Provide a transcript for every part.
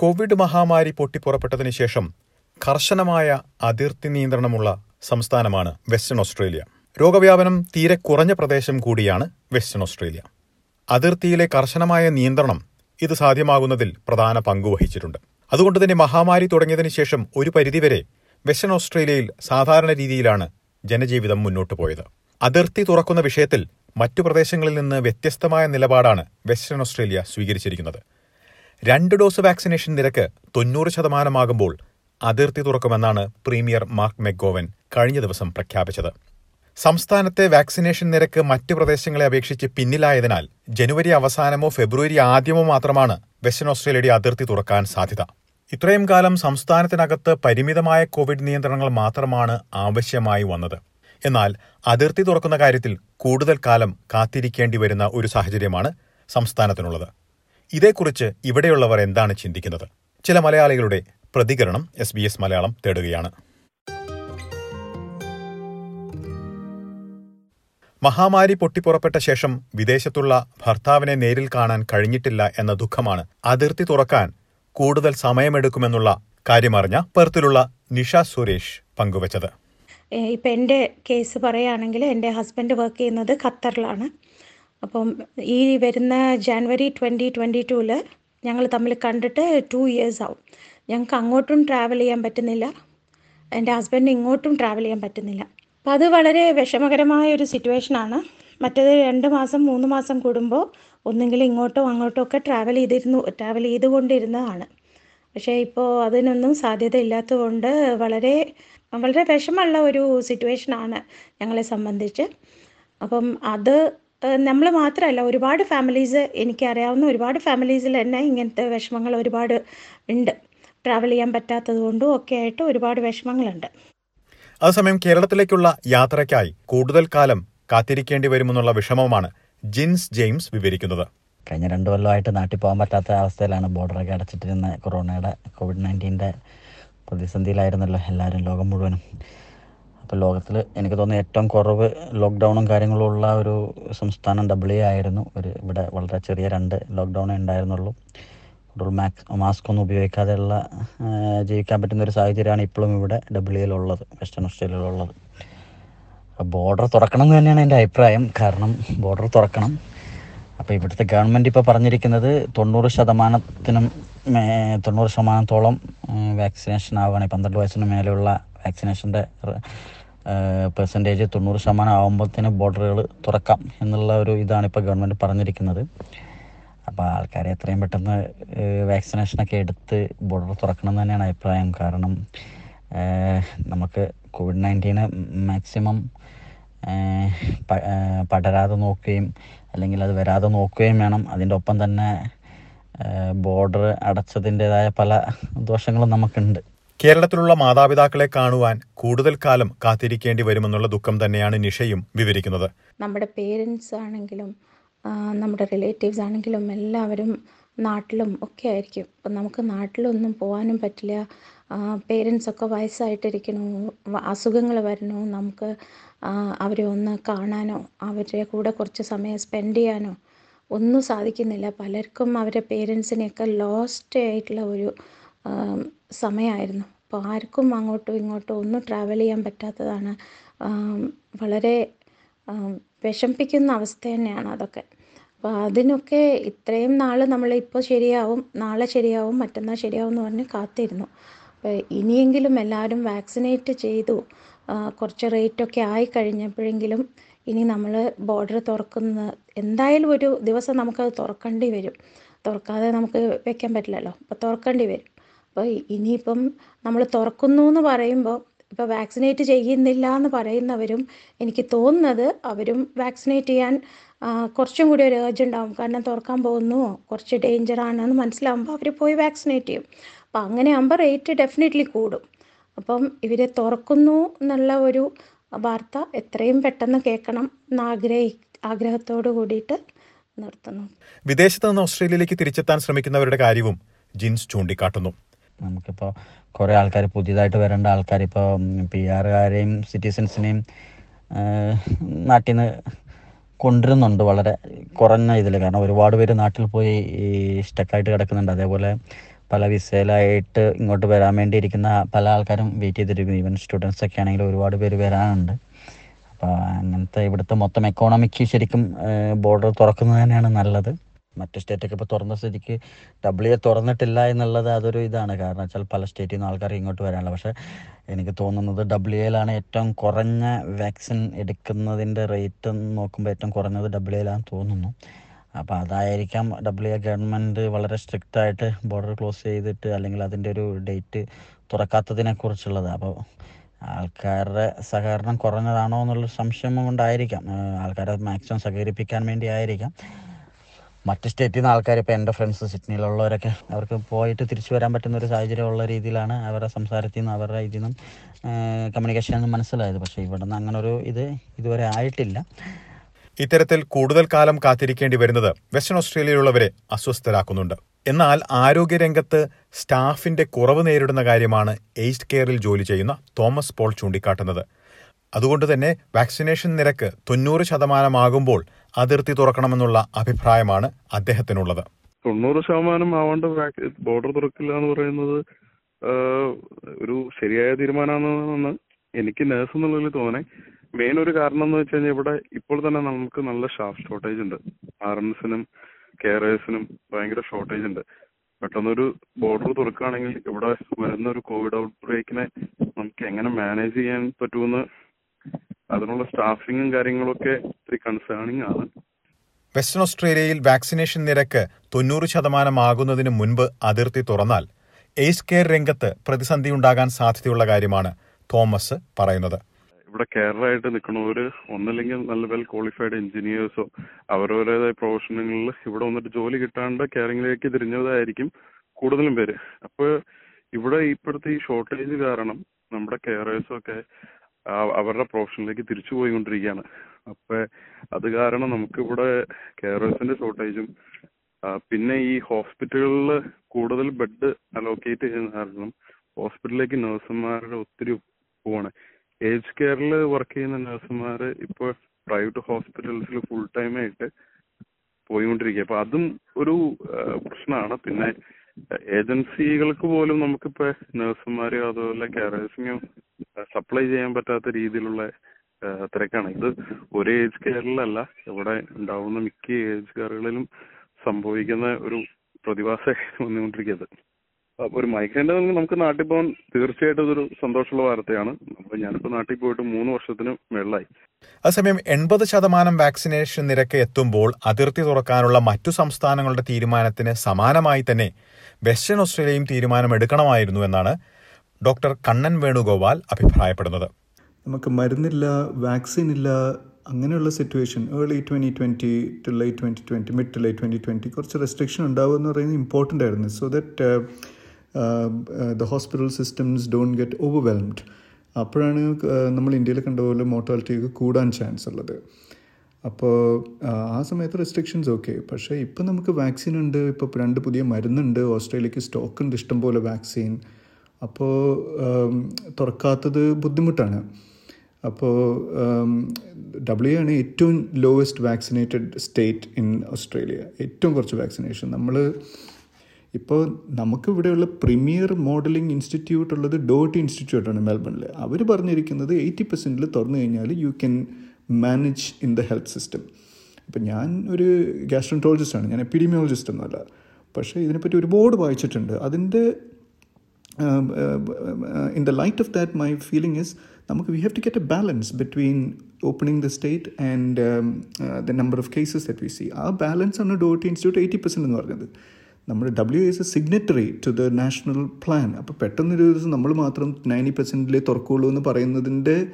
Covid മഹാമാരി പൊട്ടിപ്പുറപ്പെട്ടതിനു ശേഷം കർശനമായ അതിർത്തി നിയന്ത്രണമുള്ള സംസ്ഥാനമാണ് വെസ്റ്റേൺ ഓസ്ട്രേലിയ. രോഗവ്യാപനം തീരെ കുറഞ്ഞ പ്രദേശം കൂടിയാണ് വെസ്റ്റേൺ ഓസ്ട്രേലിയ. അതിർത്തിയിലെ കർശനമായ നിയന്ത്രണം ഇത് സാധ്യമാകുന്നതിൽ പ്രധാന പങ്കുവഹിച്ചിട്ടുണ്ട് അതുകൊണ്ട് തന്നെ മഹാമാരി തുടങ്ങിയതിനു ശേഷം ഒരു പരിധിവരെ വെസ്റ്റേൺ ഓസ്ട്രേലിയയിൽ സാധാരണ രീതിയിലാണ് ജനജീവിതം മുന്നോട്ടു പോയത്. അതിർത്തി തുറക്കുന്ന വിഷയത്തിൽ മറ്റു പ്രദേശങ്ങളിൽ നിന്ന് വ്യത്യസ്തമായ നിലപാടാണ് വെസ്റ്റേൺ ഓസ്ട്രേലിയ സ്വീകരിച്ചിരിക്കുന്നത്. രണ്ട് ഡോസ് വാക്സിനേഷൻ നിരക്ക് തൊണ്ണൂറ് ശതമാനമാകുമ്പോൾ അതിർത്തി തുറക്കുമെന്നാണ് പ്രീമിയർ മാർക്ക് മെഗോവൻ കഴിഞ്ഞ ദിവസം പ്രഖ്യാപിച്ചത്. സംസ്ഥാനത്തെ വാക്സിനേഷൻ നിരക്ക് മറ്റ് പ്രദേശങ്ങളെ അപേക്ഷിച്ച് പിന്നിലായതിനാൽ ജനുവരി അവസാനമോ ഫെബ്രുവരി ആദ്യമോ മാത്രമാണ് വെസ്റ്റേൺ ഓസ്ട്രേലിയയുടെ അതിർത്തി തുറക്കാൻ സാധ്യത. ഇത്രയും കാലം സംസ്ഥാനത്തിനകത്ത് പരിമിതമായ കോവിഡ് നിയന്ത്രണങ്ങൾ മാത്രമാണ് ആവശ്യമായി വന്നത്. എന്നാൽ അതിർത്തി തുറക്കുന്ന കാര്യത്തിൽ കൂടുതൽ കാലം കാത്തിരിക്കേണ്ടി വരുന്ന ഒരു സാഹചര്യമാണ് സംസ്ഥാനത്തിനുള്ളത്. ഇതേക്കുറിച്ച് ഇവിടെയുള്ളവർ എന്താണ് ചിന്തിക്കുന്നത്? ചില മലയാളികളുടെ പ്രതികരണം എസ് ബി എസ് മലയാളം തേടുകയാണ്. മഹാമാരി പൊട്ടിപ്പുറപ്പെട്ട ശേഷം വിദേശത്തുള്ള ഭർത്താവിനെ നേരിൽ കാണാൻ കഴിഞ്ഞിട്ടില്ല എന്ന ദുഃഖമാണ് അതിർത്തി തുറക്കാൻ കൂടുതൽ സമയമെടുക്കുമെന്നുള്ള കാര്യമറിഞ്ഞ പെർത്തിലുള്ള നിഷ സുരേഷ് പങ്കുവച്ചത്. ഇപ്പം എന്റെ കേസ് പറയുകയാണെങ്കിൽ എന്റെ ഹസ്ബൻഡ് വർക്ക് ചെയ്യുന്നത് ഖത്തറിലാണ്. അപ്പം ഈ വരുന്ന ജാനുവരി ട്വന്റി ട്വന്റി ടൂവിൽ ഞങ്ങൾ തമ്മിൽ കണ്ടിട്ട് ടു ഇയേഴ്സ് ആവും. ഞങ്ങൾക്ക് അങ്ങോട്ടും ട്രാവൽ ചെയ്യാൻ പറ്റുന്നില്ല. എന്റെ ഹസ്ബൻഡിന് ഇങ്ങോട്ടും ട്രാവൽ ചെയ്യാൻ പറ്റുന്നില്ല. അപ്പം അത് വളരെ വിഷമകരമായ ഒരു സിറ്റുവേഷനാണ് മറ്റേത് രണ്ട് മാസം മൂന്ന് മാസം കൂടുമ്പോൾ ഒന്നെങ്കിലും ഇങ്ങോട്ടോ അങ്ങോട്ടോ ഒക്കെ ട്രാവൽ ചെയ്തിരുന്നു ട്രാവൽ ചെയ്തുകൊണ്ടിരുന്നതാണ്. പക്ഷേ ഇപ്പോൾ അതിനൊന്നും സാധ്യത ഇല്ലാത്തതുകൊണ്ട് വളരെ വളരെ വിഷമമുള്ള ഒരു സിറ്റുവേഷനാണ് ഞങ്ങളെ സംബന്ധിച്ച്. അപ്പം അത് നമ്മൾ മാത്രമല്ല ഒരുപാട് ഫാമിലീസ് എനിക്കറിയാവുന്ന ഒരുപാട് ഫാമിലീസിൽ തന്നെ ഇങ്ങനത്തെ വിഷമങ്ങൾ ഒരുപാട് ഉണ്ട്. ട്രാവൽ ചെയ്യാൻ പറ്റാത്തത് കൊണ്ടും ഒക്കെ ആയിട്ട് ഒരുപാട് വിഷമങ്ങളുണ്ട്. അതേസമയം കേരളത്തിലേക്കുള്ള യാത്രയ്ക്കായി കൂടുതൽ കാലം കാത്തിരിക്കേണ്ടി വരുമെന്നുള്ള വിഷമമാണ് ജിൻസ് ജെയിംസ് വിവരിക്കുന്നത്. കഴിഞ്ഞ രണ്ടു കൊല്ലമായിട്ട് നാട്ടിൽ പോകാൻ പറ്റാത്ത അവസ്ഥയിലാണ് ബോർഡറൊക്കെ അടച്ചിട്ടിരുന്ന കൊറോണയുടെ കോവിഡ് നയന്റീന്റെ പ്രതിസന്ധിയിലായിരുന്നല്ലോ എല്ലാവരും ലോകം മുഴുവനും. അപ്പോൾ ലോകത്തിൽ എനിക്ക് തോന്നുന്നു ഏറ്റവും കുറവ് ലോക്ക്ഡൗണും കാര്യങ്ങളും ഉള്ള ഒരു സംസ്ഥാനം ഡബ്ല്യു ആയിരുന്നു. ഒരു ഇവിടെ വളരെ ചെറിയ രണ്ട് ലോക്ക്ഡൗണേ ഉണ്ടായിരുന്നുള്ളൂ. കൂടുതൽ മാക്സ് മാസ്ക് ഒന്നും ഉപയോഗിക്കാതെയുള്ള ജീവിക്കാൻ പറ്റുന്ന ഒരു സാഹചര്യമാണ് ഇപ്പോഴും ഇവിടെ ഡബ്ല്യുയിലുള്ളത് വെസ്റ്റേൺ ഓസ്ട്രേലിയയിലുള്ളത് ബോർഡർ തുറക്കണം എന്ന് തന്നെയാണ് എന്റെ അഭിപ്രായം. കാരണം ബോർഡർ തുറക്കണം. അപ്പോൾ ഇവിടുത്തെ ഗവൺമെന്റ് ഇപ്പോൾ പറഞ്ഞിരിക്കുന്നത് തൊണ്ണൂറ് ശതമാനത്തിനും തൊണ്ണൂറ് ശതമാനത്തോളം വാക്സിനേഷൻ ആവുകയാണെങ്കിൽ പന്ത്രണ്ട് വയസ്സിന് മേലെയുള്ള വാക്സിനേഷന്റെ പെർസെന്റേജ് തൊണ്ണൂറ് ശതമാനം ആകുമ്പോഴത്തേന് ബോർഡറുകൾ തുറക്കാം എന്നുള്ള ഒരു ഇതാണ് ഇപ്പോൾ ഗവൺമെന്റ് പറഞ്ഞിരിക്കുന്നത്. അപ്പോൾ ആൾക്കാരെ എത്രയും പെട്ടെന്ന് വാക്സിനേഷനൊക്കെ എടുത്ത് ബോർഡർ തുറക്കണം എന്ന് തന്നെയാണ് അഭിപ്രായം. കാരണം നമുക്ക് കോവിഡ് നയന്റീന് മാക്സിമം പടരാതെ നോക്കുകയും അല്ലെങ്കിൽ അത് വരാതെ നോക്കുകയും വേണം. അതിന്റെ ഒപ്പം തന്നെ ബോർഡർ അടച്ചതിന്റെതായ പല ദോഷങ്ങളും നമുക്കുണ്ട്. കേരളത്തിലുള്ള മാതാപിതാക്കളെ കാണുവാൻ കൂടുതൽ കാലം കാത്തിരിക്കേണ്ടി വരുമെന്നുള്ള ദുഃഖം തന്നെയാണ് നിഷയും വിവരിക്കുന്നത്. നമ്മുടെ പേരൻസ് ആണെങ്കിലും നമ്മുടെ റിലേറ്റീവ്സ് ആണെങ്കിലും എല്ലാവരും നാട്ടിലും ഒക്കെ ആയിരിക്കും. അപ്പം നമുക്ക് നാട്ടിലൊന്നും പോകാനും പറ്റില്ല. പേരൻസൊക്കെ വയസ്സായിട്ടിരിക്കണു അസുഖങ്ങൾ വരണു. നമുക്ക് അവരെ ഒന്ന് കാണാനോ അവരെ കൂടെ കുറച്ച് സമയം സ്പെൻഡ് ചെയ്യാനോ ഒന്നും സാധിക്കുന്നില്ല. പലർക്കും അവരുടെ പേരൻസിനെയൊക്കെ ലോസ്റ്റ് ആയിട്ടുള്ള ഒരു സമയമായിരുന്നു അപ്പോൾ ആർക്കും അങ്ങോട്ടും ഇങ്ങോട്ടും ഒന്നും ട്രാവൽ ചെയ്യാൻ പറ്റാത്തതാണ്. വളരെ വിഷമിപ്പിക്കുന്ന അവസ്ഥ തന്നെയാണ് അതൊക്കെ. അപ്പോൾ അതിനൊക്കെ ഇത്രയും നാൾ നമ്മൾ ഇപ്പോൾ ശരിയാവും നാളെ ശരിയാവും മറ്റന്നാൾ ശരിയാവും എന്ന് പറഞ്ഞ് കാത്തിരുന്നു. അപ്പോൾ ഇനിയെങ്കിലും എല്ലാവരും വാക്സിനേറ്റ് ചെയ്തു. കുറച്ച് റേറ്റൊക്കെ ആയി കഴിഞ്ഞപ്പോഴെങ്കിലും ഇനി നമ്മൾ ബോർഡർ തുറക്കുന്ന എന്തായാലും ഒരു ദിവസം നമുക്കത് തുറക്കേണ്ടി വരും. തുറക്കാതെ നമുക്ക് വെക്കാൻ പറ്റില്ലല്ലോ. അപ്പോൾ തുറക്കേണ്ടി വരും. അപ്പോൾ ഇനിയിപ്പം നമ്മൾ തുറക്കുന്നു എന്ന് പറയുമ്പോൾ ഇപ്പോൾ വാക്സിനേറ്റ് ചെയ്യുന്നില്ല എന്ന് പറയുന്നവരും എനിക്ക് തോന്നുന്നത് അവരും വാക്സിനേറ്റ് ചെയ്യാൻ കുറച്ചും കൂടി ഒരു ഏർജ് ഉണ്ടാവും കാരണം തുറക്കാൻ പോകുന്നു കുറച്ച് ഡേഞ്ചർ ആണെന്ന് മനസ്സിലാവുമ്പോൾ അവർ പോയി വാക്സിനേറ്റ് ചെയ്യും. അപ്പം അങ്ങനെ ആകുമ്പോൾ റേറ്റ് ഡെഫിനറ്റ്ലി കൂടും. അപ്പം ഇവരെ തുറക്കുന്നു എന്നുള്ള ഒരു വാർത്ത എത്രയും പെട്ടെന്ന് കേൾക്കണം എന്ന് ആഗ്രഹി ആഗ്രഹത്തോട് കൂടിയിട്ട് നിർത്തുന്നു. വിദേശത്ത് നിന്ന് ഓസ്ട്രേലിയയിലേക്ക് തിരിച്ചെത്താൻ ശ്രമിക്കുന്നവരുടെ കാര്യവും ജിൻസ് ചൂണ്ടിക്കാട്ടുന്നു. നമുക്കിപ്പോൾ കുറേ ആൾക്കാർ പുതിയതായിട്ട് വരേണ്ട ആൾക്കാർ ഇപ്പോൾ പി ആറുകാരെയും സിറ്റിസൻസിനെയും നാട്ടിൽ നിന്ന് കൊണ്ടുവരുന്നുണ്ട് വളരെ കുറഞ്ഞ ഇതിൽ കാരണം ഒരുപാട് പേര് നാട്ടിൽ പോയി ഈ സ്റ്റക്കായിട്ട് കിടക്കുന്നുണ്ട്. അതേപോലെ പല വിസയിലായിട്ട് ഇങ്ങോട്ട് വരാൻ വേണ്ടി ഇരിക്കുന്ന പല ആൾക്കാരും വെയിറ്റ് ചെയ്തിരിക്കുന്നു. ഈവൻ സ്റ്റുഡൻസ് ഒക്കെ ആണെങ്കിൽ ഒരുപാട് പേര് വരാനുണ്ട്. അപ്പോൾ അങ്ങനത്തെ ഇവിടുത്തെ മൊത്തം എക്കോണമിക്ക് ശരിക്കും ബോർഡർ തുറക്കുന്നത് തന്നെയാണ് നല്ലത്. മറ്റ് സ്റ്റേറ്റൊക്കെ ഇപ്പോൾ തുറന്ന സ്ഥിതിക്ക് ഡബ്ല്യു എ തുറന്നിട്ടില്ല എന്നുള്ളത് അതൊരു ഇതാണ്. കാരണം വെച്ചാൽ പല സ്റ്റേറ്റിൽ നിന്ന് ആൾക്കാർ ഇങ്ങോട്ട് വരാനുള്ള പക്ഷേ എനിക്ക് തോന്നുന്നത് ഡബ്ല്യു എയിലാണ് ഏറ്റവും കുറഞ്ഞ വാക്സിൻ എടുക്കുന്നതിന്റെ റേറ്റ് നോക്കുമ്പോൾ ഏറ്റവും കുറഞ്ഞത് ഡബ്ല്യു എയിലാണെന്ന് തോന്നുന്നു. അപ്പോൾ അതായിരിക്കാം ഡബ്ല്യു എ ഗവൺമെന്റ് വളരെ സ്ട്രിക്റ്റ് ആയിട്ട് ബോർഡർ ക്ലോസ് ചെയ്തിട്ട് അല്ലെങ്കിൽ അതിന്റെ ഒരു ഡേറ്റ് തുറക്കാത്തതിനെ കുറിച്ചുള്ളത്. അപ്പോൾ ആൾക്കാരുടെ സഹകരണം കുറഞ്ഞതാണോ എന്നുള്ള സംശയം കൊണ്ടായിരിക്കാം. ആൾക്കാരെ മാക്സിമം സഹകരിപ്പിക്കാൻ വേണ്ടി ആയിരിക്കാം. മറ്റ് സ്റ്റേറ്റിൽ നിന്ന് ആൾക്കാർ ഇപ്പോൾ എന്റെ ഫ്രണ്ട്സ് സിഡ്നിയിലുള്ളവരൊക്കെ അവർക്ക് പോയിട്ട് തിരിച്ചു വരാൻ പറ്റുന്ന ഒരു സാഹചര്യമുള്ള രീതിയിലാണ് അവരുടെ സംസാരത്തിൽ നിന്ന് അവരുടെ ഇതിൽ നിന്നും കമ്മ്യൂണിക്കേഷൻ നിന്ന് മനസ്സിലായത്. പക്ഷേ ഇവിടെ നിന്ന് അങ്ങനെ ഒരു ഇത് ഇതുവരെ ആയിട്ടില്ല. ഇത്തരത്തിൽ കൂടുതൽ കാലം കാത്തിരിക്കേണ്ടി വരുന്നത് വെസ്റ്റേൺ ഓസ്ട്രേലിയയിലുള്ളവരെ അസ്വസ്ഥരാക്കുന്നുണ്ട്. എന്നാൽ ആരോഗ്യരംഗത്ത് സ്റ്റാഫിന്റെ കുറവ് നേരിടുന്ന കാര്യമാണ് എയ്സ്റ്റ് കെയറിൽ ജോലി ചെയ്യുന്ന തോമസ് പോൾ ചൂണ്ടിക്കാട്ടുന്നത്. അതുകൊണ്ട് തന്നെ വാക്സിനേഷൻ നിരക്ക് തൊണ്ണൂറ് ശതമാനമാകുമ്പോൾ അതിർത്തി തുറക്കണമെന്നുള്ള അഭിപ്രായമാണ് അദ്ദേഹത്തിനുള്ളത്. തൊണ്ണൂറ് ശതമാനം ആവേണ്ട ബോർഡർ തുറക്കില്ല എന്ന് പറയുന്നത് ഒരു ശരിയായ തീരുമാനമാണെന്ന് എനിക്ക് നേഴ്സ് എന്നുള്ളതിൽ തോന്നണേ. മെയിൻ ഒരു കാരണം എന്ന് വെച്ച് കഴിഞ്ഞാൽ ഇവിടെ ഇപ്പോൾ തന്നെ നമുക്ക് നല്ല സ്റ്റാഫ് ഷോർട്ടേജ് ഉണ്ട്. ആർ എംസിനും കെയറേഴ്സിനും ഭയങ്കര ഷോർട്ടേജ് ഉണ്ട്. പെട്ടെന്നൊരു ബോർഡർ തുറക്കുകയാണെങ്കിൽ ഇവിടെ വരുന്ന ഒരു കോവിഡ് ഔട്ട് ബ്രേക്കിനെ നമുക്ക് എങ്ങനെ മാനേജ് ചെയ്യാൻ പറ്റുമെന്ന് അതിനുള്ള സ്റ്റാഫിങ്ങും കാര്യങ്ങളൊക്കെ ഇത്തിരി കൺസേണിങ് ആണ്. വെസ്റ്റേൺ ഓസ്ട്രേലിയയിൽ വാക്സിനേഷൻ നിരക്ക് തൊണ്ണൂറ് ശതമാനമാകുന്നതിന് മുൻപ് അതിർത്തി തുറന്നാൽ എയ്സ് കെയർ രംഗത്ത് പ്രതിസന്ധി ഉണ്ടാകാൻ സാധ്യതയുള്ള കാര്യമാണ് തോമസ് പറയുന്നത്. ഇവിടെ കേരളമായിട്ട് നിൽക്കുന്നവർ ഒന്നല്ലെങ്കിൽ നല്ല വെൽ ക്വാളിഫൈഡ് എഞ്ചിനീയേഴ്സോ അവരവരുടേതായ പ്രൊഫഷനുകളിൽ ഇവിടെ വന്നിട്ട് ജോലി കിട്ടാണ്ട് കെയറിംഗിലേക്ക് തിരിഞ്ഞതായിരിക്കും കൂടുതലും പേര്. അപ്പോൾ ഇവിടെ ഇപ്പോഴത്തെ ഈ ഷോർട്ടേജ് കാരണം നമ്മുടെ കെയറേഴ്സും ഒക്കെ ആ- അവരുടെ പ്രൊഫഷനിലേക്ക് തിരിച്ചു പോയിക്കൊണ്ടിരിക്കുകയാണ്. അപ്പൊ അത് കാരണം നമുക്കിവിടെ കെയറേഴ്സിന്റെ ഷോർട്ടേജും പിന്നെ ഈ ഹോസ്പിറ്റലുകളിൽ കൂടുതൽ ബെഡ് അലോക്കേറ്റ് ചെയ്യുന്ന കാരണം ഹോസ്പിറ്റലിലേക്ക് നഴ്സുമാരുടെ ഒത്തിരി പോവാണ്. ഏജ് കെയറിൽ വർക്ക് ചെയ്യുന്ന നഴ്സുമാർ ഇപ്പോൾ പ്രൈവറ്റ് ഹോസ്പിറ്റൽസിൽ ഫുൾ ടൈം ആയിട്ട് പോയിക്കൊണ്ടിരിക്കുക അപ്പൊ അതും ഒരു പ്രശ്നമാണ്. പിന്നെ ഏജൻസികൾക്ക് പോലും നമുക്കിപ്പോ നഴ്സുമാരെയോ അതുപോലെ കെയറേഴ്സിനെയോ സപ്ലൈ ചെയ്യാൻ പറ്റാത്ത രീതിയിലുള്ള തിരക്കാണ്. ഇത് ഒരു ഏജ് കെയറിലല്ല ഇവിടെ ഉണ്ടാവുന്ന മിക്ക ഏജ് കെയറുകളിലും സംഭവിക്കുന്ന ഒരു പ്രതിഭാസമായി വന്നുകൊണ്ടിരിക്കുന്നത്. അപ്പൊ ഒരു മൈഗ്രന്റ് നമുക്ക് നാട്ടിൽ പോകാൻ തീർച്ചയായിട്ടും ഒരു സന്തോഷമുള്ള വാർത്തയാണ്. അപ്പൊ ഞാനിപ്പോ നാട്ടിൽ പോയിട്ട് മൂന്ന് വർഷത്തിന് മേളിലായി. അതേസമയം എൺപത് ശതമാനം വാക്സിനേഷൻ നിരക്ക് എത്തുമ്പോൾ അതിർത്തി തുറക്കാനുള്ള മറ്റു സംസ്ഥാനങ്ങളുടെ തീരുമാനത്തിന് സമാനമായി തന്നെ വെസ്റ്റേൺ ഓസ്ട്രേലിയയും തീരുമാനമെടുക്കണമായിരുന്നു എന്നാണ് ഡോക്ടർ കണ്ണൻ വേണുഗോപാൽ അഭിപ്രായപ്പെടുന്നത്. നമുക്ക് മരുന്നില്ല വാക്സിൻ ഇല്ല അങ്ങനെയുള്ള situation early twenty twenty two late twenty twenty mid two late twenty twenty കുറച്ച് റെസ്ട്രിക്ഷൻ ഉണ്ടാവുക എന്ന് പറയുന്നത് ഇമ്പോർട്ടന്റ് ആയിരുന്നു. So that the hospital systems don't get overwhelmed അപ്പോഴാണ് uh, നമ്മൾ ഇന്ത്യയിൽ കണ്ട പോലെ മോർട്ടാലിറ്റി ഒക്കെ കൂടാൻ ചാൻസ് ഉള്ളത്. അപ്പോൾ ആ സമയത്ത് റെസ്ട്രിക്ഷൻസ് ഓക്കെ പക്ഷേ ഇപ്പം നമുക്ക് വാക്സിൻ ഉണ്ട്. ഇപ്പോൾ രണ്ട് പുതിയ മരുന്നുണ്ട്. ഓസ്ട്രേലിയക്ക് സ്റ്റോക്ക് ഉണ്ട്. ഇഷ്ടംപോലെ വാക്സിൻ അപ്പോൾ തുറക്കാത്തത് ബുദ്ധിമുട്ടാണ്. അപ്പോൾ ഡബ്ല്യു ആണ് ഏറ്റവും lowest vaccinated state in Australia ഏറ്റവും കുറച്ച് വാക്സിനേഷൻ നമ്മൾ ഇപ്പോൾ നമുക്ക് ഇവിടെയുള്ള പ്രീമിയർ മോഡലിംഗ് ഇൻസ്റ്റിറ്റ്യൂട്ട് ഉള്ളത് ഡോട്ട് ഇൻസ്റ്റിറ്റ്യൂട്ടാണ് മെൽബണിൽ. അവർ പറഞ്ഞിരിക്കുന്നത് എയ്റ്റി പെർസെന്റിൽ തുറന്നു കഴിഞ്ഞാൽ you can manage in the health system അപ്പം ഞാൻ ഒരു ഗ്യാസ്ട്രോൻട്രോളജിസ്റ്റാണ് ഞാൻ എപ്പിഡിമിയോളജിസ്റ്റ് ഒന്നുമല്ല. പക്ഷേ ഇതിനെപ്പറ്റി ഒരുപാട് വായിച്ചിട്ടുണ്ട്. അതിന്റെ in the light of that my feeling is നമുക്ക് we have to get a balance between opening the state and the number of cases that we see ആ ബാലൻസ് ആണ് ഡോട്ട് ഇൻസ്റ്റിറ്റ്യൂട്ട് എയ്റ്റി പെർസെന്റ് എന്ന് പറഞ്ഞത്. നമ്മുടെ W S signatory to the national plan അപ്പോൾ പെട്ടെന്നൊരു ദിവസം നമ്മൾ മാത്രം നയന്റി പെർസെന്റിലേ തുറക്കുള്ളൂ എന്ന് പറയുന്നതിന്റെ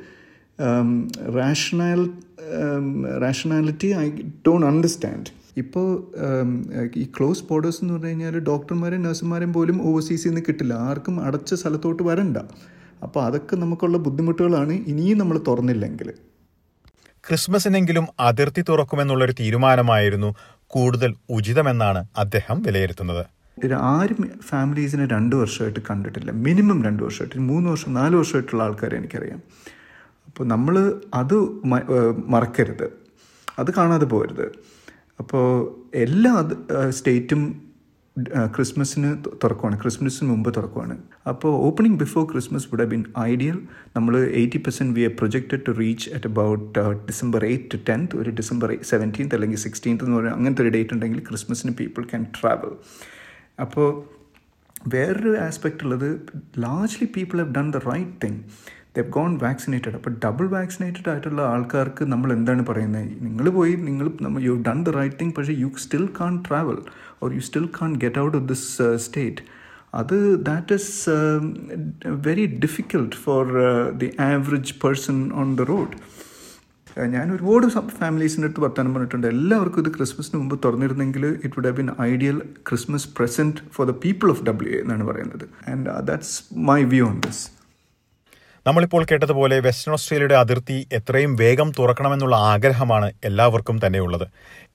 rational rationality I don't understand ഇപ്പോൾ ഈ ക്ലോസ് ബോർഡേഴ്സ് എന്ന് പറഞ്ഞു കഴിഞ്ഞാൽ ഡോക്ടർമാരെയും നഴ്സുമാരെയും പോലും ഓവർസീസിൽ നിന്ന് കിട്ടില്ല. ആർക്കും അടച്ച സ്ഥലത്തോട്ട് വരണ്ട. അപ്പോൾ അതൊക്കെ നമുക്കുള്ള ബുദ്ധിമുട്ടുകളാണ് ഇനിയും നമ്മൾ തുറന്നില്ലെങ്കിൽ. ക്രിസ്മസിനെങ്കിലും അതിർത്തി തുറക്കുമെന്നുള്ളൊരു തീരുമാനമായിരുന്നു കൂടുതൽ ഉചിതമെന്നാണ് അദ്ദേഹം വിലയിരുത്തുന്നത്. ആരും ഫാമിലീസിനെ രണ്ട് വർഷമായിട്ട് കണ്ടിട്ടില്ല. മിനിമം രണ്ട് വർഷമായിട്ട്. മൂന്ന് വർഷം നാല് വർഷമായിട്ടുള്ള ആൾക്കാരെ എനിക്കറിയാം. അപ്പോൾ നമ്മൾ അത് മറക്കരുത്. അത് കാണാതെ പോകരുത് അപ്പോൾ എല്ലാ സ്റ്റേറ്റും ക്രിസ്മസിന് തുറക്കുവാണ്. ക്രിസ്മസിന് മുമ്പ് തുറക്കുവാണ്. അപ്പോൾ ഓപ്പണിംഗ് ബിഫോർ ക്രിസ്മസ് വുഡ് ഹ് ബിൻ ഐഡിയൽ നമ്മൾ eighty percent we are projected to reach at about December eight to tenth ഒരു ഡിസംബർ സെവന്റീൻത്ത് അല്ലെങ്കിൽ സിക്സ്റ്റീൻത്ത് എന്ന് പറയുന്ന അങ്ങനത്തെ ഒരു ഡേറ്റ് ഉണ്ടെങ്കിൽ ക്രിസ്മസിന് പീപ്പിൾ ക്യാൻ ട്രാവൽ അപ്പോൾ വേറൊരു ആസ്പെക്റ്റ് ഉള്ളത് largely people have done the right thing they've gone vaccinated അപ്പോൾ ഡബിൾ വാക്സിനേറ്റഡ് ആയിട്ടുള്ള ആൾക്കാർക്ക് നമ്മൾ എന്താണ് പറയുന്നത് നിങ്ങൾ പോയി നിങ്ങൾ നമ്മൾ you done the right thing പക്ഷേ you still can travel or you still can get out of this state അത് that is very difficult for the average person on the road ഞാൻ ഒരുപാട് ഫാമിലീസിന്റെ അടുത്ത് വർത്താനം പറഞ്ഞിട്ടുണ്ട്. എല്ലാവർക്കും ഇത് ക്രിസ്മസിന് മുമ്പ് തുറന്നിരുന്നെങ്കിൽ it would have been ideal Christmas present for the people of W എന്നാണ് പറയുന്നത്. And that's my view on this നമ്മളിപ്പോൾ കേട്ടതുപോലെ വെസ്റ്റേൺ ഓസ്ട്രേലിയയുടെ അതിർത്തി എത്രയും വേഗം തുറക്കണമെന്നുള്ള ആഗ്രഹമാണ് എല്ലാവർക്കും തന്നെയുള്ളത്.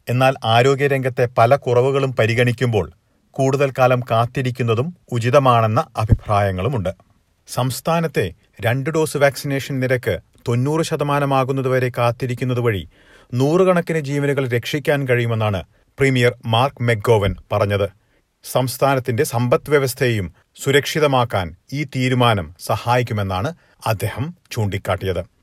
എന്നാൽ ആരോഗ്യരംഗത്തെ പല കുറവുകളും പരിഗണിക്കുമ്പോൾ കൂടുതൽ കാലം കാത്തിരിക്കുന്നതും ഉചിതമാണെന്ന അഭിപ്രായങ്ങളുമുണ്ട്. സംസ്ഥാനത്തെ രണ്ട് ഡോസ് വാക്സിനേഷൻ നിരക്ക് തൊണ്ണൂറ് ശതമാനമാകുന്നതുവരെ കാത്തിരിക്കുന്നത് വഴി നൂറുകണക്കിന് ജീവനുകൾ രക്ഷിക്കാൻ കഴിയുമെന്നാണ് പ്രീമിയർ മാർക്ക് മെഗോവൻ പറഞ്ഞത്. സംസ്ഥാനത്തിന്റെ സമ്പദ് വ്യവസ്ഥയെയും സുരക്ഷിതമാക്കാൻ ഈ തീരുമാനം സഹായിക്കുമെന്നാണ് അദ്ദേഹം ചൂണ്ടിക്കാട്ടിയത്.